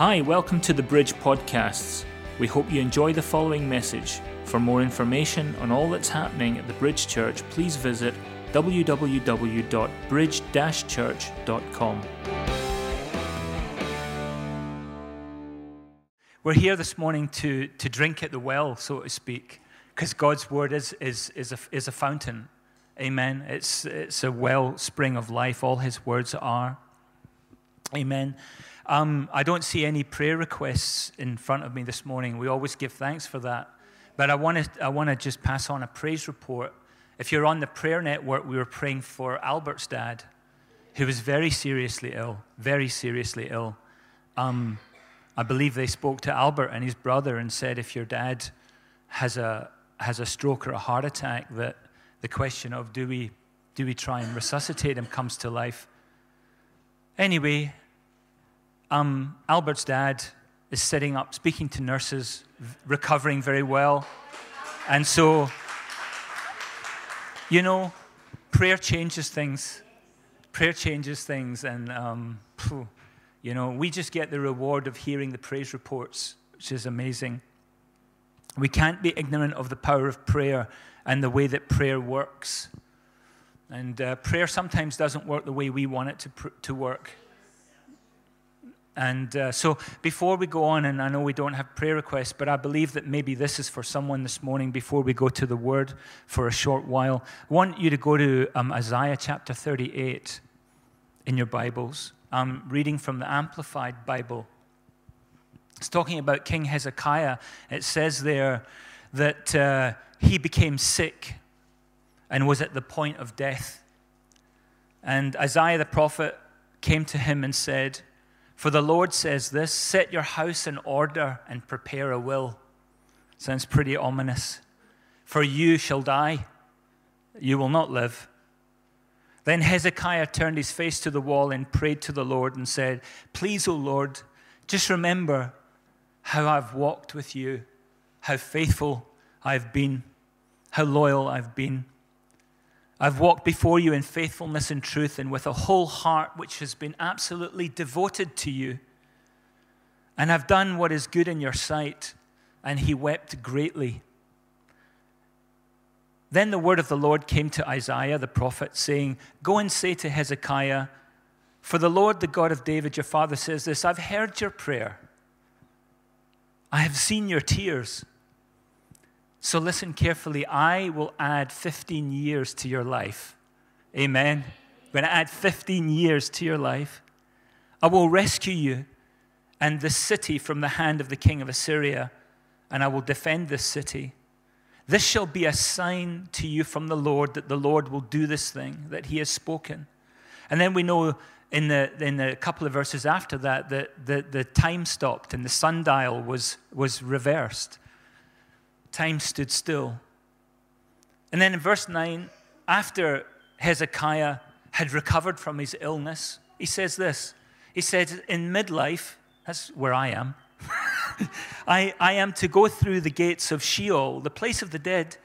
Hi, welcome to the Bridge Podcasts. We hope you enjoy the following message. For more information on all that's happening at the Bridge Church, please visit www.bridge church.com. We're here this morning to, to drink at the well, so to speak, because God's word is, is, is, a, is a fountain. Amen. It's, it's a wellspring of life. All his words are. Amen. Um, I don't see any prayer requests in front of me this morning. We always give thanks for that. But I want to I wanna just pass on a praise report. If you're on the prayer network, we were praying for Albert's dad, who was very seriously ill, very seriously ill. Um, I believe they spoke to Albert and his brother and said, if your dad has a, has a stroke or a heart attack, that the question of do we, do we try and resuscitate him comes to life. Anyway, um, Albert's dad is sitting up, speaking to nurses, recovering very well. And so, you know, prayer changes things. Prayer changes things. And, um, you know, we just get the reward of hearing the praise reports, which is amazing. We can't be ignorant of the power of prayer and the way that prayer works. And uh, prayer sometimes doesn't work the way we want it to, pr- to work. And uh, so, before we go on, and I know we don't have prayer requests, but I believe that maybe this is for someone this morning before we go to the word for a short while. I want you to go to um, Isaiah chapter 38 in your Bibles. I'm reading from the Amplified Bible. It's talking about King Hezekiah. It says there that uh, he became sick and was at the point of death. And Isaiah the prophet came to him and said, for the Lord says this set your house in order and prepare a will. Sounds pretty ominous. For you shall die, you will not live. Then Hezekiah turned his face to the wall and prayed to the Lord and said, Please, O Lord, just remember how I've walked with you, how faithful I've been, how loyal I've been. I've walked before you in faithfulness and truth and with a whole heart which has been absolutely devoted to you. And I've done what is good in your sight. And he wept greatly. Then the word of the Lord came to Isaiah the prophet, saying, Go and say to Hezekiah, For the Lord, the God of David, your father, says this I've heard your prayer, I have seen your tears. So listen carefully. I will add 15 years to your life. Amen. I'm going to add 15 years to your life. I will rescue you and this city from the hand of the king of Assyria, and I will defend this city. This shall be a sign to you from the Lord that the Lord will do this thing that he has spoken. And then we know in the, in the couple of verses after that that the, the time stopped and the sundial was, was reversed time stood still. And then in verse 9, after Hezekiah had recovered from his illness, he says this. He said, In midlife, that's where I am, I, I am to go through the gates of Sheol, the place of the dead.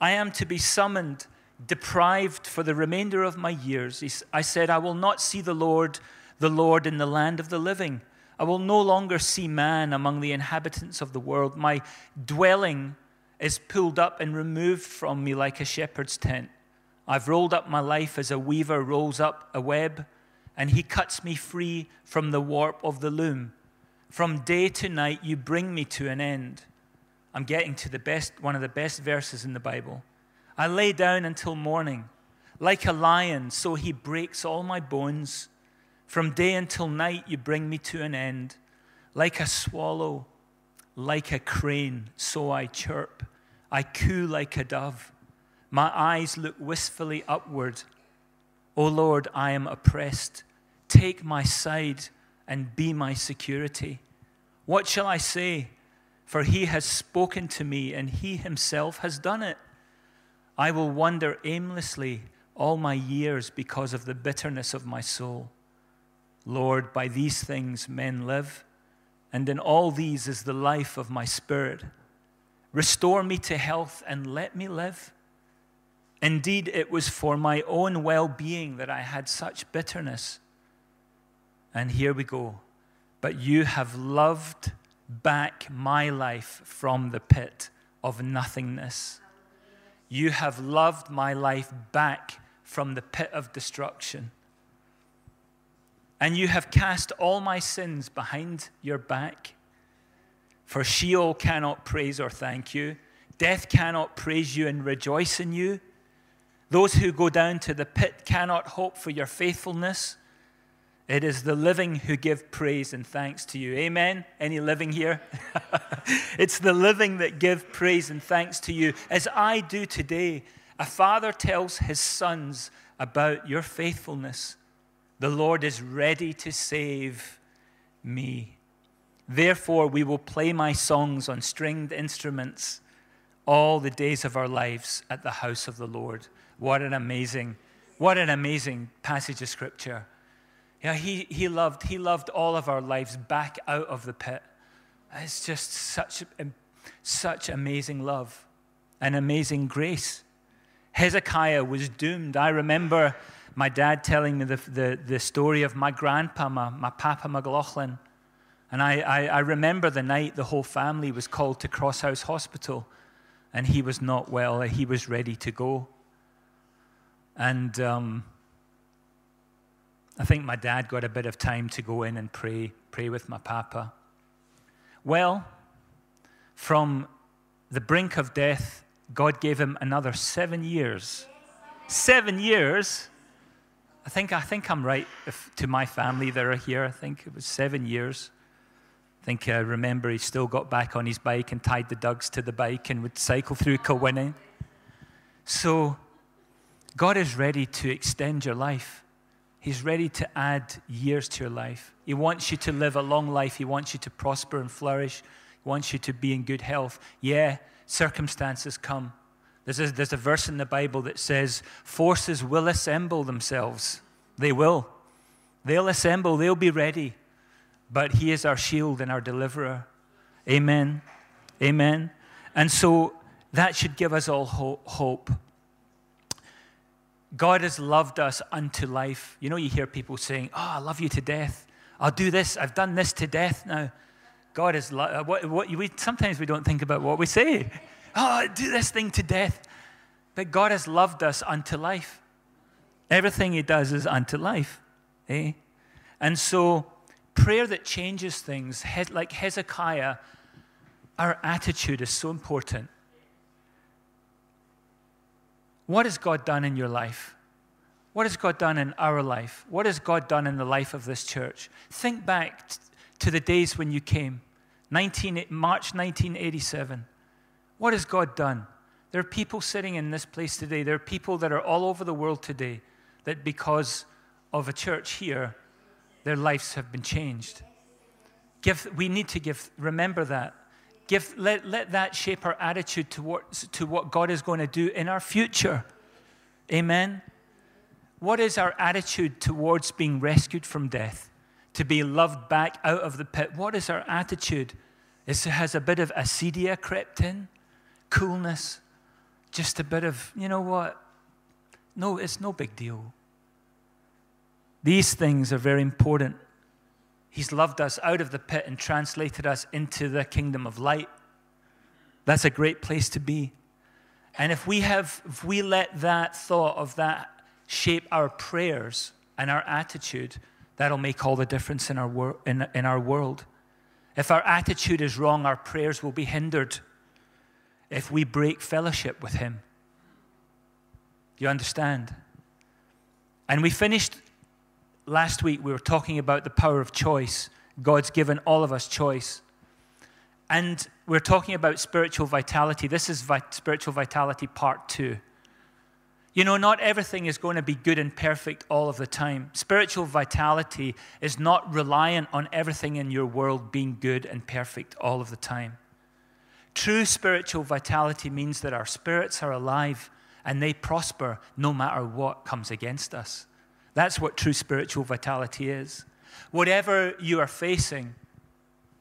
I am to be summoned, deprived for the remainder of my years. I said, I will not see the Lord, the Lord in the land of the living. I will no longer see man among the inhabitants of the world. My dwelling is pulled up and removed from me like a shepherd's tent. I've rolled up my life as a weaver rolls up a web, and he cuts me free from the warp of the loom. From day to night, you bring me to an end. I'm getting to the best, one of the best verses in the Bible. I lay down until morning. Like a lion, so he breaks all my bones. From day until night, you bring me to an end. Like a swallow, like a crane, so I chirp. I coo like a dove. My eyes look wistfully upward. O Lord, I am oppressed. Take my side and be my security. What shall I say? For he has spoken to me, and he himself has done it. I will wander aimlessly all my years because of the bitterness of my soul. Lord, by these things men live and in all these is the life of my spirit. Restore me to health and let me live. Indeed, it was for my own well being that I had such bitterness. And here we go. but you have loved back my life from the pit of nothingness. You have loved my life back from the pit of destruction. And you have cast all my sins behind your back. For Sheol cannot praise or thank you. Death cannot praise you and rejoice in you. Those who go down to the pit cannot hope for your faithfulness. It is the living who give praise and thanks to you. Amen? Any living here? it's the living that give praise and thanks to you, as I do today. A father tells his sons about your faithfulness. The Lord is ready to save me. Therefore, we will play my songs on stringed instruments all the days of our lives at the house of the Lord. What an amazing, what an amazing passage of scripture. Yeah, he, he, loved, he loved all of our lives back out of the pit. It's just such, such amazing love and amazing grace. Hezekiah was doomed. I remember my dad telling me the, the, the story of my grandpa, my, my Papa McLaughlin. And I, I, I remember the night the whole family was called to Crosshouse Hospital, and he was not well. He was ready to go. And um, I think my dad got a bit of time to go in and pray, pray with my papa. Well, from the brink of death, God gave him another seven years. Seven years. I think, I think I'm right if, to my family that are here. I think it was seven years. I think I remember he still got back on his bike and tied the dugs to the bike and would cycle through Kilwinning. So God is ready to extend your life. He's ready to add years to your life. He wants you to live a long life. He wants you to prosper and flourish. He wants you to be in good health. Yeah, circumstances come. There's a, there's a verse in the Bible that says, Forces will assemble themselves. They will. They'll assemble, they'll be ready. But He is our shield and our deliverer. Amen. Amen. And so that should give us all hope. God has loved us unto life. You know, you hear people saying, Oh, I love you to death. I'll do this. I've done this to death now. God is lo- uh, what, what we, sometimes we don't think about what we say. Oh, do this thing to death. But God has loved us unto life. Everything He does is unto life. Eh? And so, prayer that changes things, like Hezekiah, our attitude is so important. What has God done in your life? What has God done in our life? What has God done in the life of this church? Think back to the days when you came, 19, March 1987. What has God done? There are people sitting in this place today. There are people that are all over the world today that because of a church here, their lives have been changed. Give, we need to give, remember that. Give, let, let that shape our attitude towards to what God is going to do in our future. Amen. What is our attitude towards being rescued from death? To be loved back out of the pit? What is our attitude? Is, has a bit of acedia crept in? Coolness? Just a bit of, you know what? No, it's no big deal. These things are very important. He's loved us out of the pit and translated us into the kingdom of light. That's a great place to be. And if we have, if we let that thought of that shape our prayers and our attitude, that'll make all the difference in our, wor- in, in our world. If our attitude is wrong, our prayers will be hindered if we break fellowship with Him. You understand? And we finished last week we were talking about the power of choice. God's given all of us choice. And we're talking about spiritual vitality. This is vi- spiritual vitality part two. You know, not everything is going to be good and perfect all of the time. Spiritual vitality is not reliant on everything in your world being good and perfect all of the time. True spiritual vitality means that our spirits are alive and they prosper no matter what comes against us. That's what true spiritual vitality is. Whatever you are facing,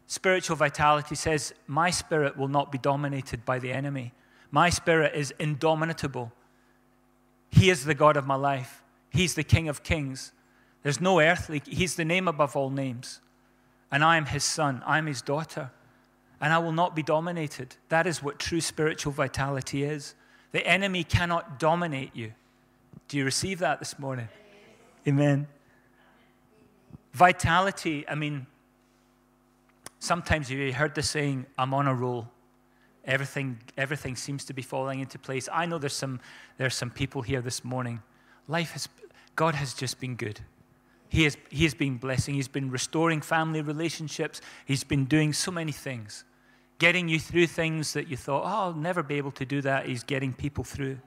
spiritual vitality says, My spirit will not be dominated by the enemy. My spirit is indomitable. He is the God of my life, He's the King of kings. There's no earthly, He's the name above all names. and I am his son, I am his daughter, and I will not be dominated. That is what true spiritual vitality is. The enemy cannot dominate you. Do you receive that this morning? Amen. Vitality, I mean, sometimes you heard the saying, I'm on a roll. Everything, everything seems to be falling into place. I know there's some, there's some people here this morning. Life has, God has just been good. He has, he has been blessing. He's been restoring family relationships. He's been doing so many things, getting you through things that you thought, oh, I'll never be able to do that. He's getting people through.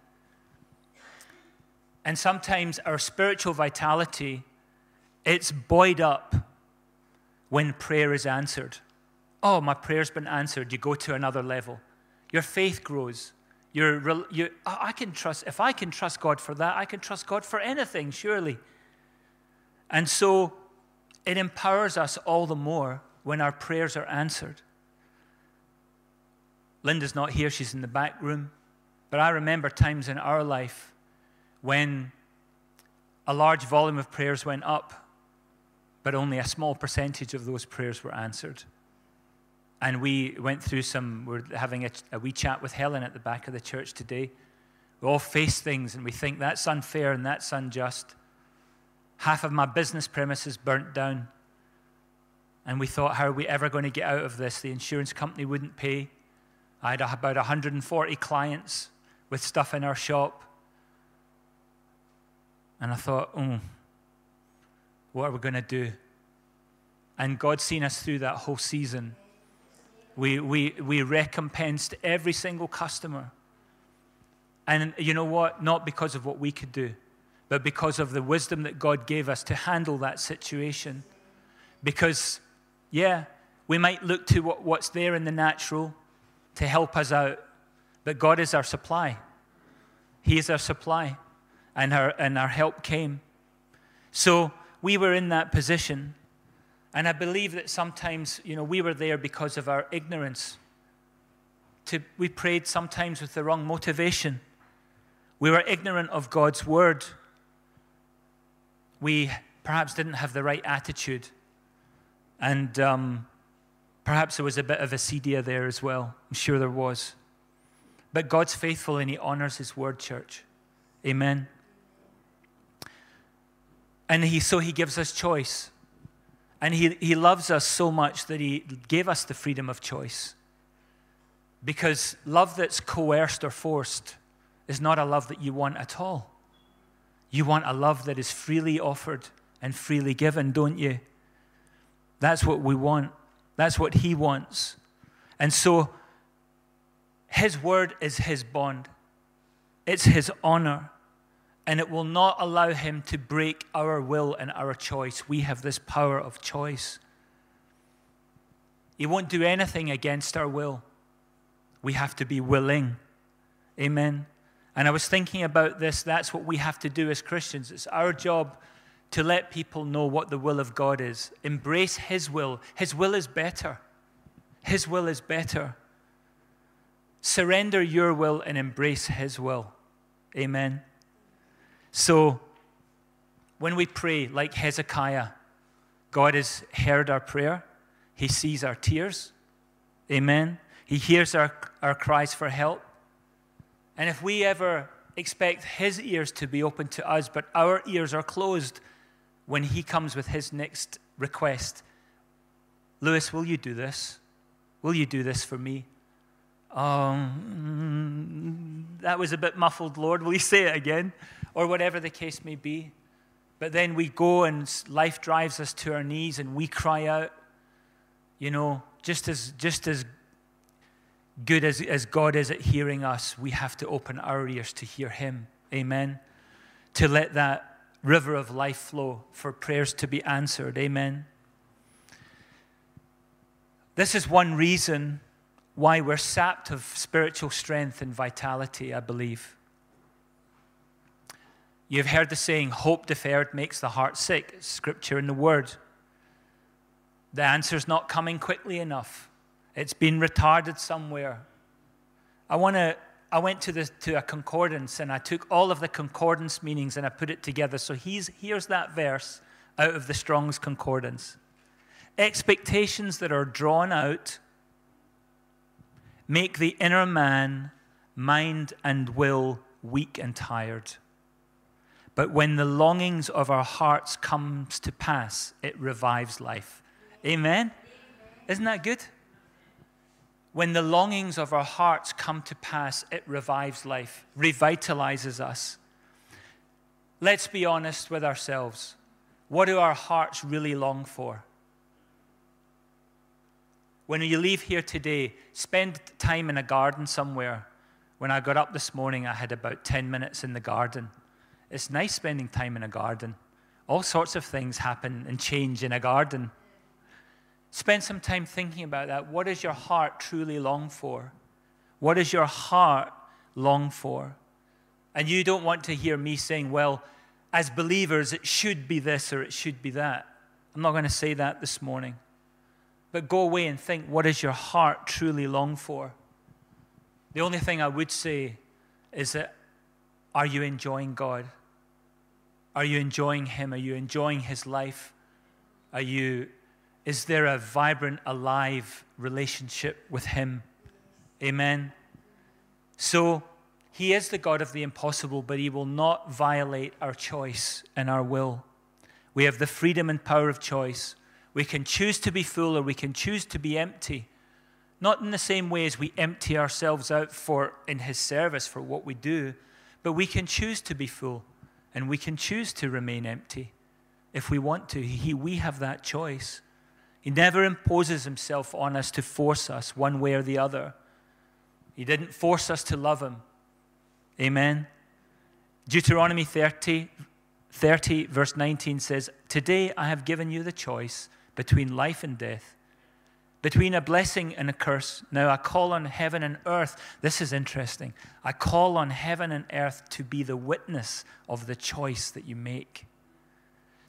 And sometimes our spiritual vitality, it's buoyed up when prayer is answered. Oh, my prayer's been answered. You go to another level. Your faith grows. You're, you, I can trust, if I can trust God for that, I can trust God for anything, surely. And so it empowers us all the more when our prayers are answered. Linda's not here, she's in the back room. But I remember times in our life when a large volume of prayers went up, but only a small percentage of those prayers were answered. And we went through some, we're having a, a wee chat with Helen at the back of the church today. We all face things and we think that's unfair and that's unjust. Half of my business premises burnt down. And we thought, how are we ever going to get out of this? The insurance company wouldn't pay. I had about 140 clients with stuff in our shop. And I thought, oh, what are we going to do? And God seen us through that whole season. We, we, we recompensed every single customer. And you know what? Not because of what we could do, but because of the wisdom that God gave us to handle that situation. Because, yeah, we might look to what, what's there in the natural to help us out, but God is our supply. He is our supply, and our, and our help came. So we were in that position and I believe that sometimes, you know, we were there because of our ignorance. To, we prayed sometimes with the wrong motivation. We were ignorant of God's word. We perhaps didn't have the right attitude. And um, perhaps there was a bit of acedia there as well. I'm sure there was. But God's faithful and He honors His word, church. Amen. And he, so He gives us choice. And he, he loves us so much that he gave us the freedom of choice. Because love that's coerced or forced is not a love that you want at all. You want a love that is freely offered and freely given, don't you? That's what we want. That's what he wants. And so, his word is his bond, it's his honor and it will not allow him to break our will and our choice. We have this power of choice. He won't do anything against our will. We have to be willing. Amen. And I was thinking about this. That's what we have to do as Christians. It's our job to let people know what the will of God is. Embrace His will. His will is better. His will is better. Surrender your will and embrace His will. Amen. So, when we pray like Hezekiah, God has heard our prayer, He sees our tears. Amen. He hears our, our cries for help. And if we ever expect His ears to be open to us, but our ears are closed when He comes with His next request, Lewis, will you do this? Will you do this for me? Um, that was a bit muffled, Lord. Will you say it again? or whatever the case may be. But then we go and life drives us to our knees and we cry out, you know, just as, just as good as, as God is at hearing us, we have to open our ears to hear Him. Amen. To let that river of life flow for prayers to be answered. Amen. This is one reason why we're sapped of spiritual strength and vitality, I believe. You've heard the saying, hope deferred makes the heart sick. It's scripture in the word. The answer's not coming quickly enough. It's been retarded somewhere. I want to I went to, the, to a concordance and I took all of the concordance meanings and I put it together. So he's, here's that verse out of the Strong's Concordance. expectations that are drawn out make the inner man, mind, and will weak and tired. But when the longings of our hearts comes to pass, it revives life. Amen? Isn't that good? When the longings of our hearts come to pass, it revives life, revitalizes us. Let's be honest with ourselves. What do our hearts really long for? When you leave here today, spend time in a garden somewhere. When I got up this morning, I had about 10 minutes in the garden. It's nice spending time in a garden. All sorts of things happen and change in a garden. Spend some time thinking about that. What does your heart truly long for? What does your heart long for? And you don't want to hear me saying, well, as believers, it should be this or it should be that. I'm not going to say that this morning. But go away and think, what does your heart truly long for? The only thing I would say is that are you enjoying God? Are you enjoying Him? Are you enjoying His life? Are you, is there a vibrant, alive relationship with Him? Amen. So, He is the God of the impossible, but He will not violate our choice and our will. We have the freedom and power of choice. We can choose to be full or we can choose to be empty. Not in the same way as we empty ourselves out for in his service for what we do, but we can choose to be full and we can choose to remain empty if we want to. He, we have that choice. He never imposes himself on us to force us one way or the other. He didn't force us to love him. Amen. Deuteronomy 30, 30, verse 19 says, Today I have given you the choice between life and death, between a blessing and a curse. Now I call on heaven and earth. This is interesting. I call on heaven and earth to be the witness of the choice that you make.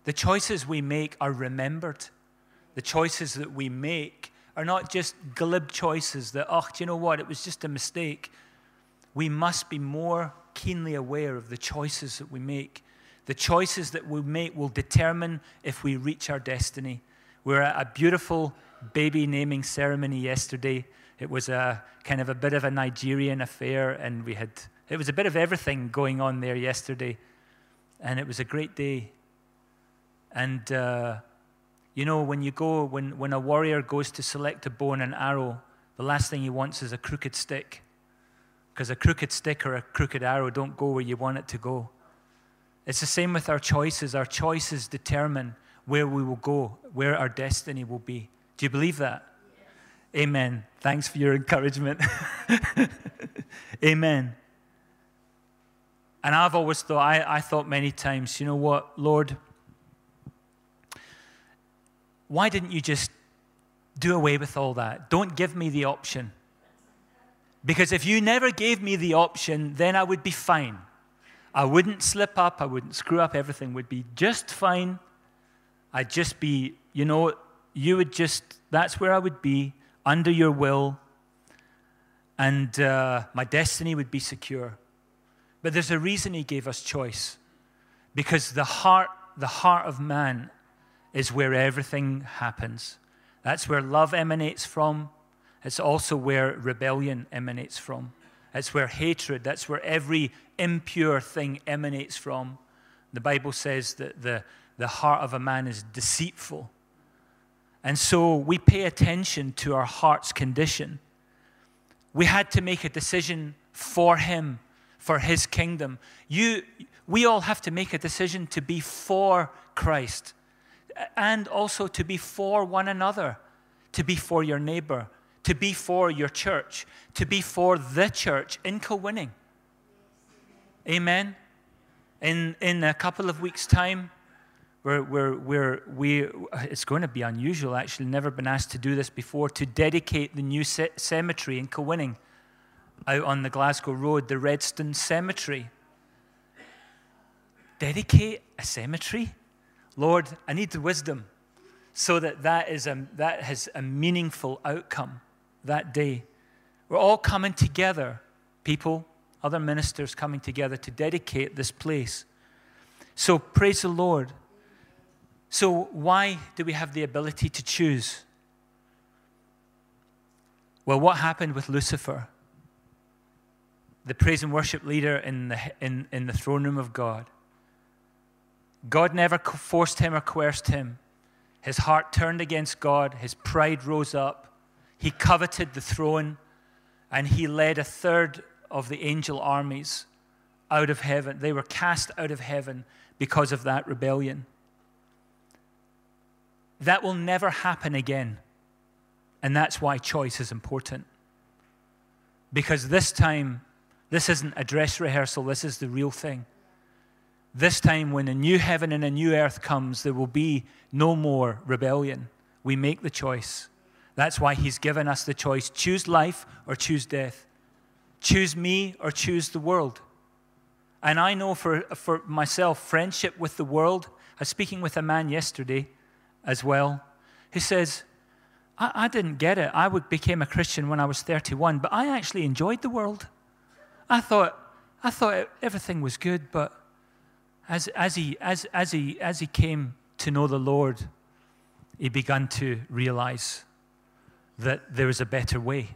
The choices we make are remembered. The choices that we make are not just glib choices that, oh, do you know what? It was just a mistake. We must be more keenly aware of the choices that we make. The choices that we make will determine if we reach our destiny. We were at a beautiful baby naming ceremony yesterday. It was a kind of a bit of a Nigerian affair, and we had it was a bit of everything going on there yesterday, and it was a great day. And uh, you know, when you go, when when a warrior goes to select a bow and an arrow, the last thing he wants is a crooked stick, because a crooked stick or a crooked arrow don't go where you want it to go. It's the same with our choices. Our choices determine where we will go, where our destiny will be. Do you believe that? Amen. Thanks for your encouragement. Amen. And I've always thought, I, I thought many times, you know what, Lord, why didn't you just do away with all that? Don't give me the option. Because if you never gave me the option, then I would be fine. I wouldn't slip up, I wouldn't screw up, everything would be just fine. I'd just be, you know, you would just, that's where I would be, under your will, and uh, my destiny would be secure. But there's a reason he gave us choice. Because the heart, the heart of man is where everything happens. That's where love emanates from. It's also where rebellion emanates from. It's where hatred, that's where every impure thing emanates from. The Bible says that the, the heart of a man is deceitful. And so we pay attention to our heart's condition. We had to make a decision for him, for his kingdom. You, we all have to make a decision to be for Christ and also to be for one another, to be for your neighbor, to be for your church, to be for the church in Kilwinning. Amen. In, in a couple of weeks' time, we're, we're, we're, we, it's going to be unusual, actually, never been asked to do this before, to dedicate the new cemetery in Kilwinning out on the Glasgow Road, the Redstone Cemetery. Dedicate a cemetery? Lord, I need the wisdom so that that, is a, that has a meaningful outcome that day. We're all coming together, people, other ministers coming together to dedicate this place. So praise the Lord. So, why do we have the ability to choose? Well, what happened with Lucifer? The praise and worship leader in the, in, in the throne room of God. God never forced him or coerced him. His heart turned against God, his pride rose up. He coveted the throne, and he led a third of the angel armies out of heaven. They were cast out of heaven because of that rebellion. That will never happen again. And that's why choice is important. Because this time, this isn't a dress rehearsal, this is the real thing. This time, when a new heaven and a new earth comes, there will be no more rebellion. We make the choice. That's why He's given us the choice choose life or choose death, choose me or choose the world. And I know for, for myself, friendship with the world. I was speaking with a man yesterday as well who says, I, I didn't get it. I would, became a Christian when I was 31, but I actually enjoyed the world. I thought, I thought everything was good, but as, as, he, as, as, he, as he came to know the Lord, he began to realize that there was a better way.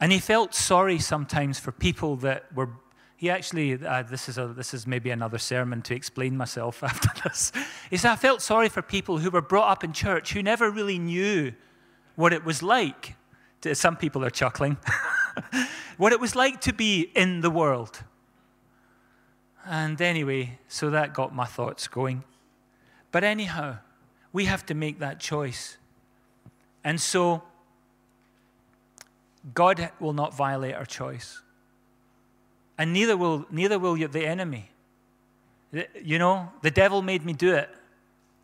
And he felt sorry sometimes for people that were he actually, uh, this, is a, this is maybe another sermon to explain myself after this. He said, I felt sorry for people who were brought up in church who never really knew what it was like. To, some people are chuckling. what it was like to be in the world. And anyway, so that got my thoughts going. But anyhow, we have to make that choice. And so, God will not violate our choice and neither will, neither will the enemy. You know, the devil made me do it.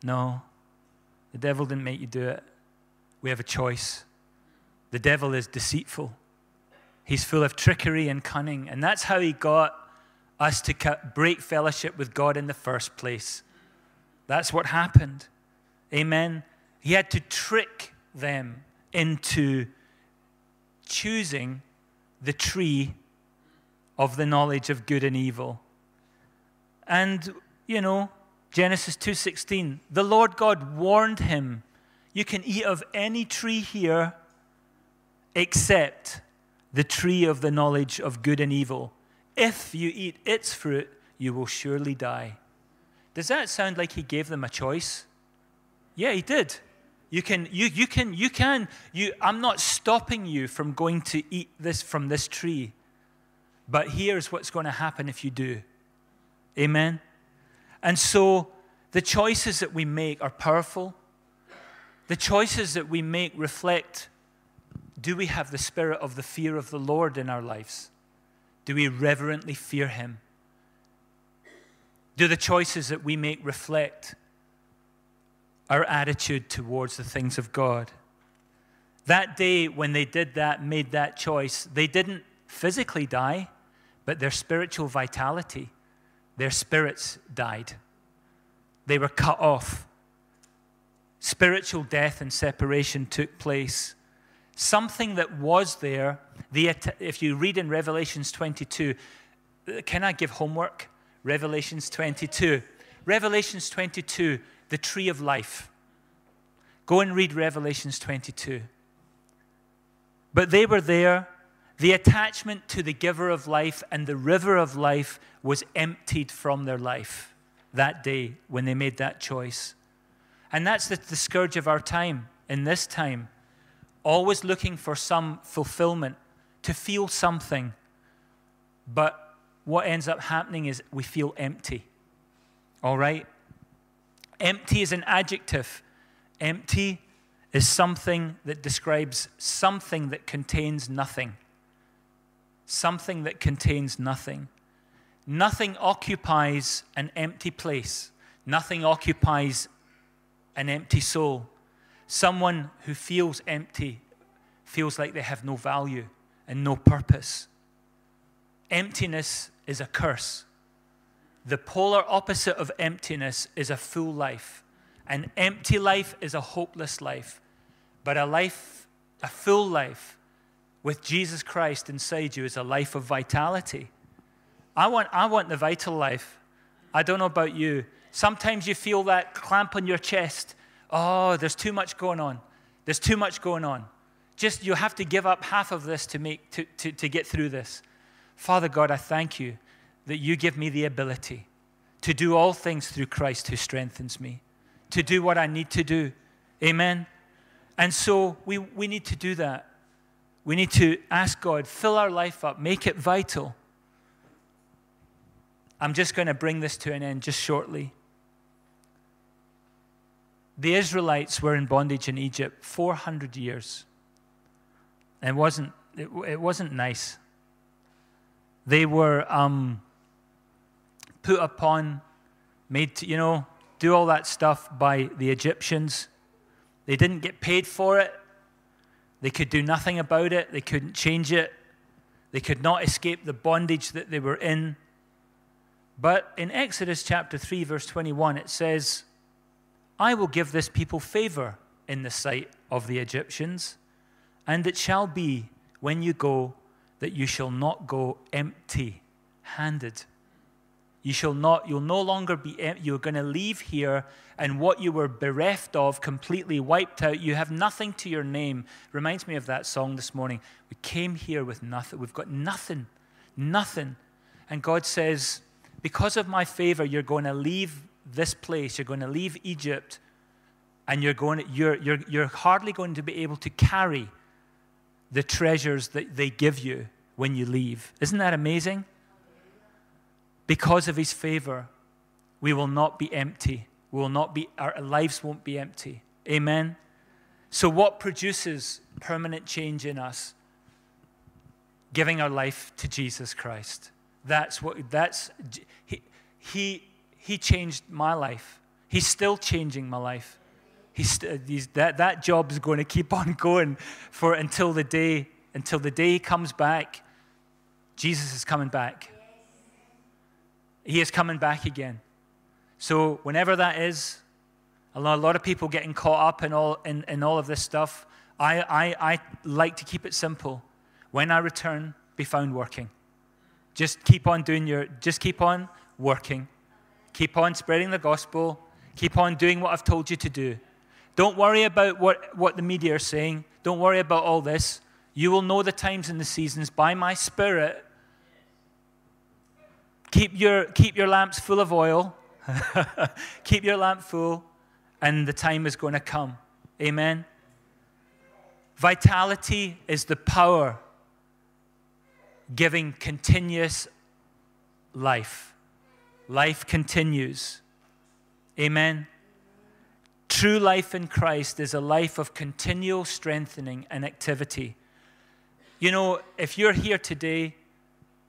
No, the devil didn't make you do it. We have a choice. The devil is deceitful, he's full of trickery and cunning, and that's how he got us to break fellowship with God in the first place. That's what happened. Amen. He had to trick them into choosing the tree of the knowledge of good and evil. And, you know, Genesis 2:16, the Lord God warned him, you can eat of any tree here except the tree of the knowledge of good and evil. If you eat its fruit, you will surely die. Does that sound like he gave them a choice? Yeah, he did. You can, you, you can, you can, you, I'm not stopping you from going to eat this from this tree. But here's what's going to happen if you do. Amen? And so the choices that we make are powerful. The choices that we make reflect do we have the spirit of the fear of the Lord in our lives? Do we reverently fear Him? Do the choices that we make reflect our attitude towards the things of God? That day when they did that, made that choice, they didn't physically die but their spiritual vitality, their spirits died. They were cut off. Spiritual death and separation took place. Something that was there, the, if you read in Revelations 22, can I give homework? Revelations 22. Revelations 22, the tree of life. Go and read Revelations 22. But they were there the attachment to the giver of life and the river of life was emptied from their life that day when they made that choice. And that's the, the scourge of our time, in this time. Always looking for some fulfillment, to feel something. But what ends up happening is we feel empty. All right? Empty is an adjective. Empty is something that describes something that contains nothing something that contains nothing. Nothing occupies an empty place, nothing occupies an empty soul. Someone who feels empty feels like they have no value and no purpose. Emptiness is a curse. The polar opposite of emptiness is a full life. An empty life is a hopeless life, but a life, a full life, with Jesus Christ inside you is a life of vitality. I want, I want the vital life. I don't know about you. Sometimes you feel that clamp on your chest. Oh, there's too much going on. There's too much going on. Just you have to give up half of this to, make, to, to, to get through this. Father God, I thank you that you give me the ability to do all things through Christ who strengthens me, to do what I need to do. Amen. And so we, we need to do that. We need to ask God, fill our life up, make it vital. I'm just going to bring this to an end just shortly. The Israelites were in bondage in Egypt 400 years. It wasn't, it, it wasn't nice. They were um, put upon, made to, you know, do all that stuff by the Egyptians. They didn't get paid for it. They could do nothing about it. They couldn't change it. They could not escape the bondage that they were in. But in Exodus chapter 3, verse 21, it says, I will give this people favor in the sight of the Egyptians, and it shall be when you go that you shall not go empty handed. You shall not, you'll no longer be, you're going to leave here and what you were bereft of, completely wiped out. You have nothing to your name. Reminds me of that song this morning. We came here with nothing. We've got nothing, nothing. And God says, because of my favor, you're going to leave this place. You're going to leave Egypt and you're, going, you're, you're, you're hardly going to be able to carry the treasures that they give you when you leave. Isn't that amazing? Because of his favor, we will not be empty. We will not be, our lives won't be empty. Amen. So, what produces permanent change in us? Giving our life to Jesus Christ. That's what, that's, he, he, he changed my life. He's still changing my life. He's, uh, he's, that, that job is going to keep on going for until the day, until the day he comes back. Jesus is coming back. He is coming back again. So, whenever that is, a lot of people getting caught up in all, in, in all of this stuff. I, I, I like to keep it simple. When I return, be found working. Just keep on doing your, just keep on working. Keep on spreading the gospel. Keep on doing what I've told you to do. Don't worry about what, what the media are saying. Don't worry about all this. You will know the times and the seasons by my spirit Keep your, keep your lamps full of oil. keep your lamp full, and the time is going to come. Amen. Vitality is the power giving continuous life. Life continues. Amen. True life in Christ is a life of continual strengthening and activity. You know, if you're here today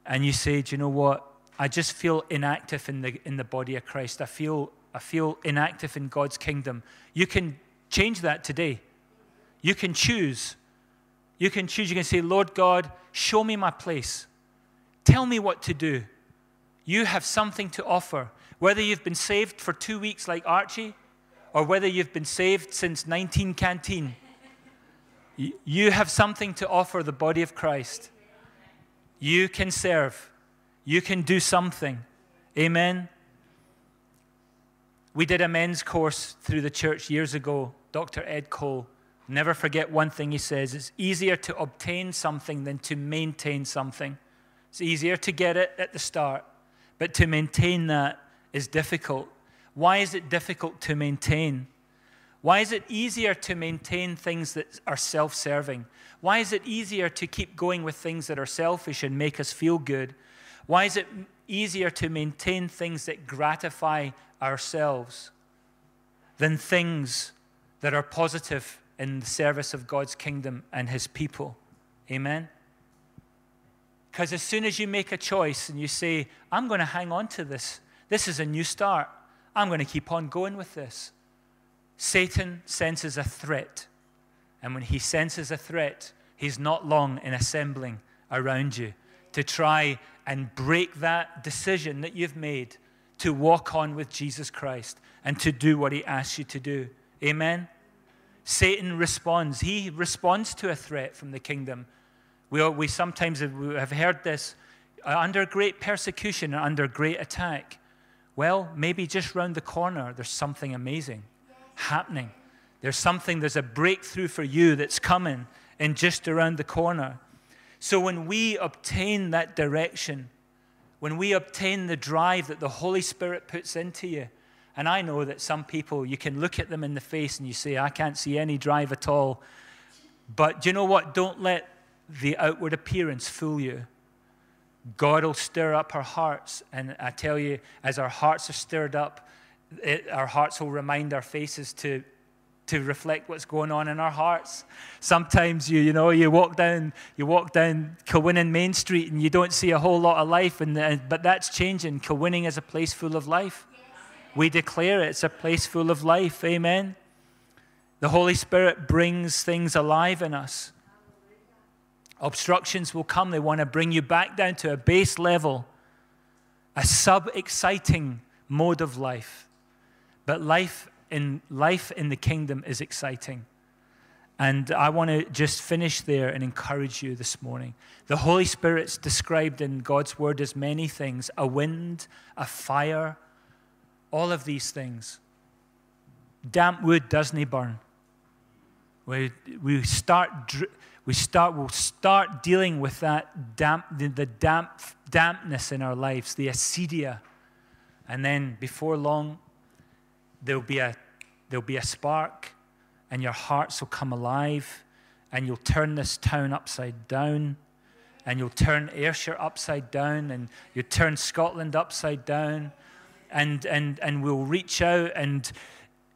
and you say, Do you know what? I just feel inactive in the, in the body of Christ. I feel, I feel inactive in God's kingdom. You can change that today. You can choose. You can choose. You can say, Lord God, show me my place. Tell me what to do. You have something to offer. Whether you've been saved for two weeks like Archie, or whether you've been saved since 19 canteen, you have something to offer the body of Christ. You can serve. You can do something. Amen. We did a men's course through the church years ago. Dr. Ed Cole. Never forget one thing he says it's easier to obtain something than to maintain something. It's easier to get it at the start, but to maintain that is difficult. Why is it difficult to maintain? Why is it easier to maintain things that are self serving? Why is it easier to keep going with things that are selfish and make us feel good? Why is it easier to maintain things that gratify ourselves than things that are positive in the service of God's kingdom and His people? Amen? Because as soon as you make a choice and you say, I'm going to hang on to this, this is a new start, I'm going to keep on going with this, Satan senses a threat. And when he senses a threat, he's not long in assembling around you to try and break that decision that you've made to walk on with Jesus Christ and to do what he asks you to do. Amen? Satan responds. He responds to a threat from the kingdom. We, we sometimes have heard this uh, under great persecution and under great attack. Well, maybe just round the corner, there's something amazing happening. There's something, there's a breakthrough for you that's coming in just around the corner. So when we obtain that direction, when we obtain the drive that the Holy Spirit puts into you, and I know that some people, you can look at them in the face and you say, I can't see any drive at all. But you know what? Don't let the outward appearance fool you. God will stir up our hearts. And I tell you, as our hearts are stirred up, it, our hearts will remind our faces to, to reflect what's going on in our hearts. Sometimes you, you know, you walk down, you walk down Kilwinning Main Street and you don't see a whole lot of life, and, uh, but that's changing. Kilwinning is a place full of life. We declare it, it's a place full of life. Amen. The Holy Spirit brings things alive in us. Obstructions will come. They want to bring you back down to a base level, a sub exciting mode of life. But life in, life in the kingdom is exciting. And I want to just finish there and encourage you this morning. The Holy Spirit's described in God's word as many things a wind, a fire, all of these things. Damp wood doesn't burn. We, we start we start, we'll start dealing with that damp, the, the damp, dampness in our lives, the acedia. And then before long, there'll be, a, there'll be a spark, and your hearts will come alive, and you'll turn this town upside down, and you'll turn Ayrshire upside down, and you'll turn Scotland upside down, and, and, and we'll reach out and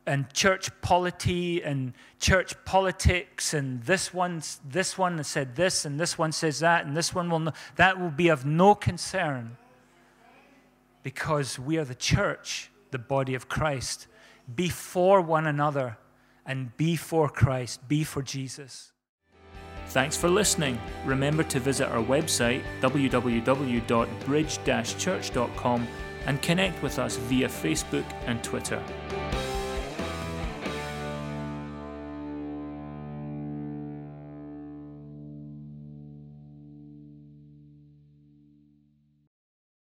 and church polity and church politics and this one this one said this and this one says that and this one will that will be of no concern because we are the church the body of Christ be for one another and be for Christ be for Jesus Thanks for listening. Remember to visit our website www.bridge-church.com and connect with us via Facebook and Twitter.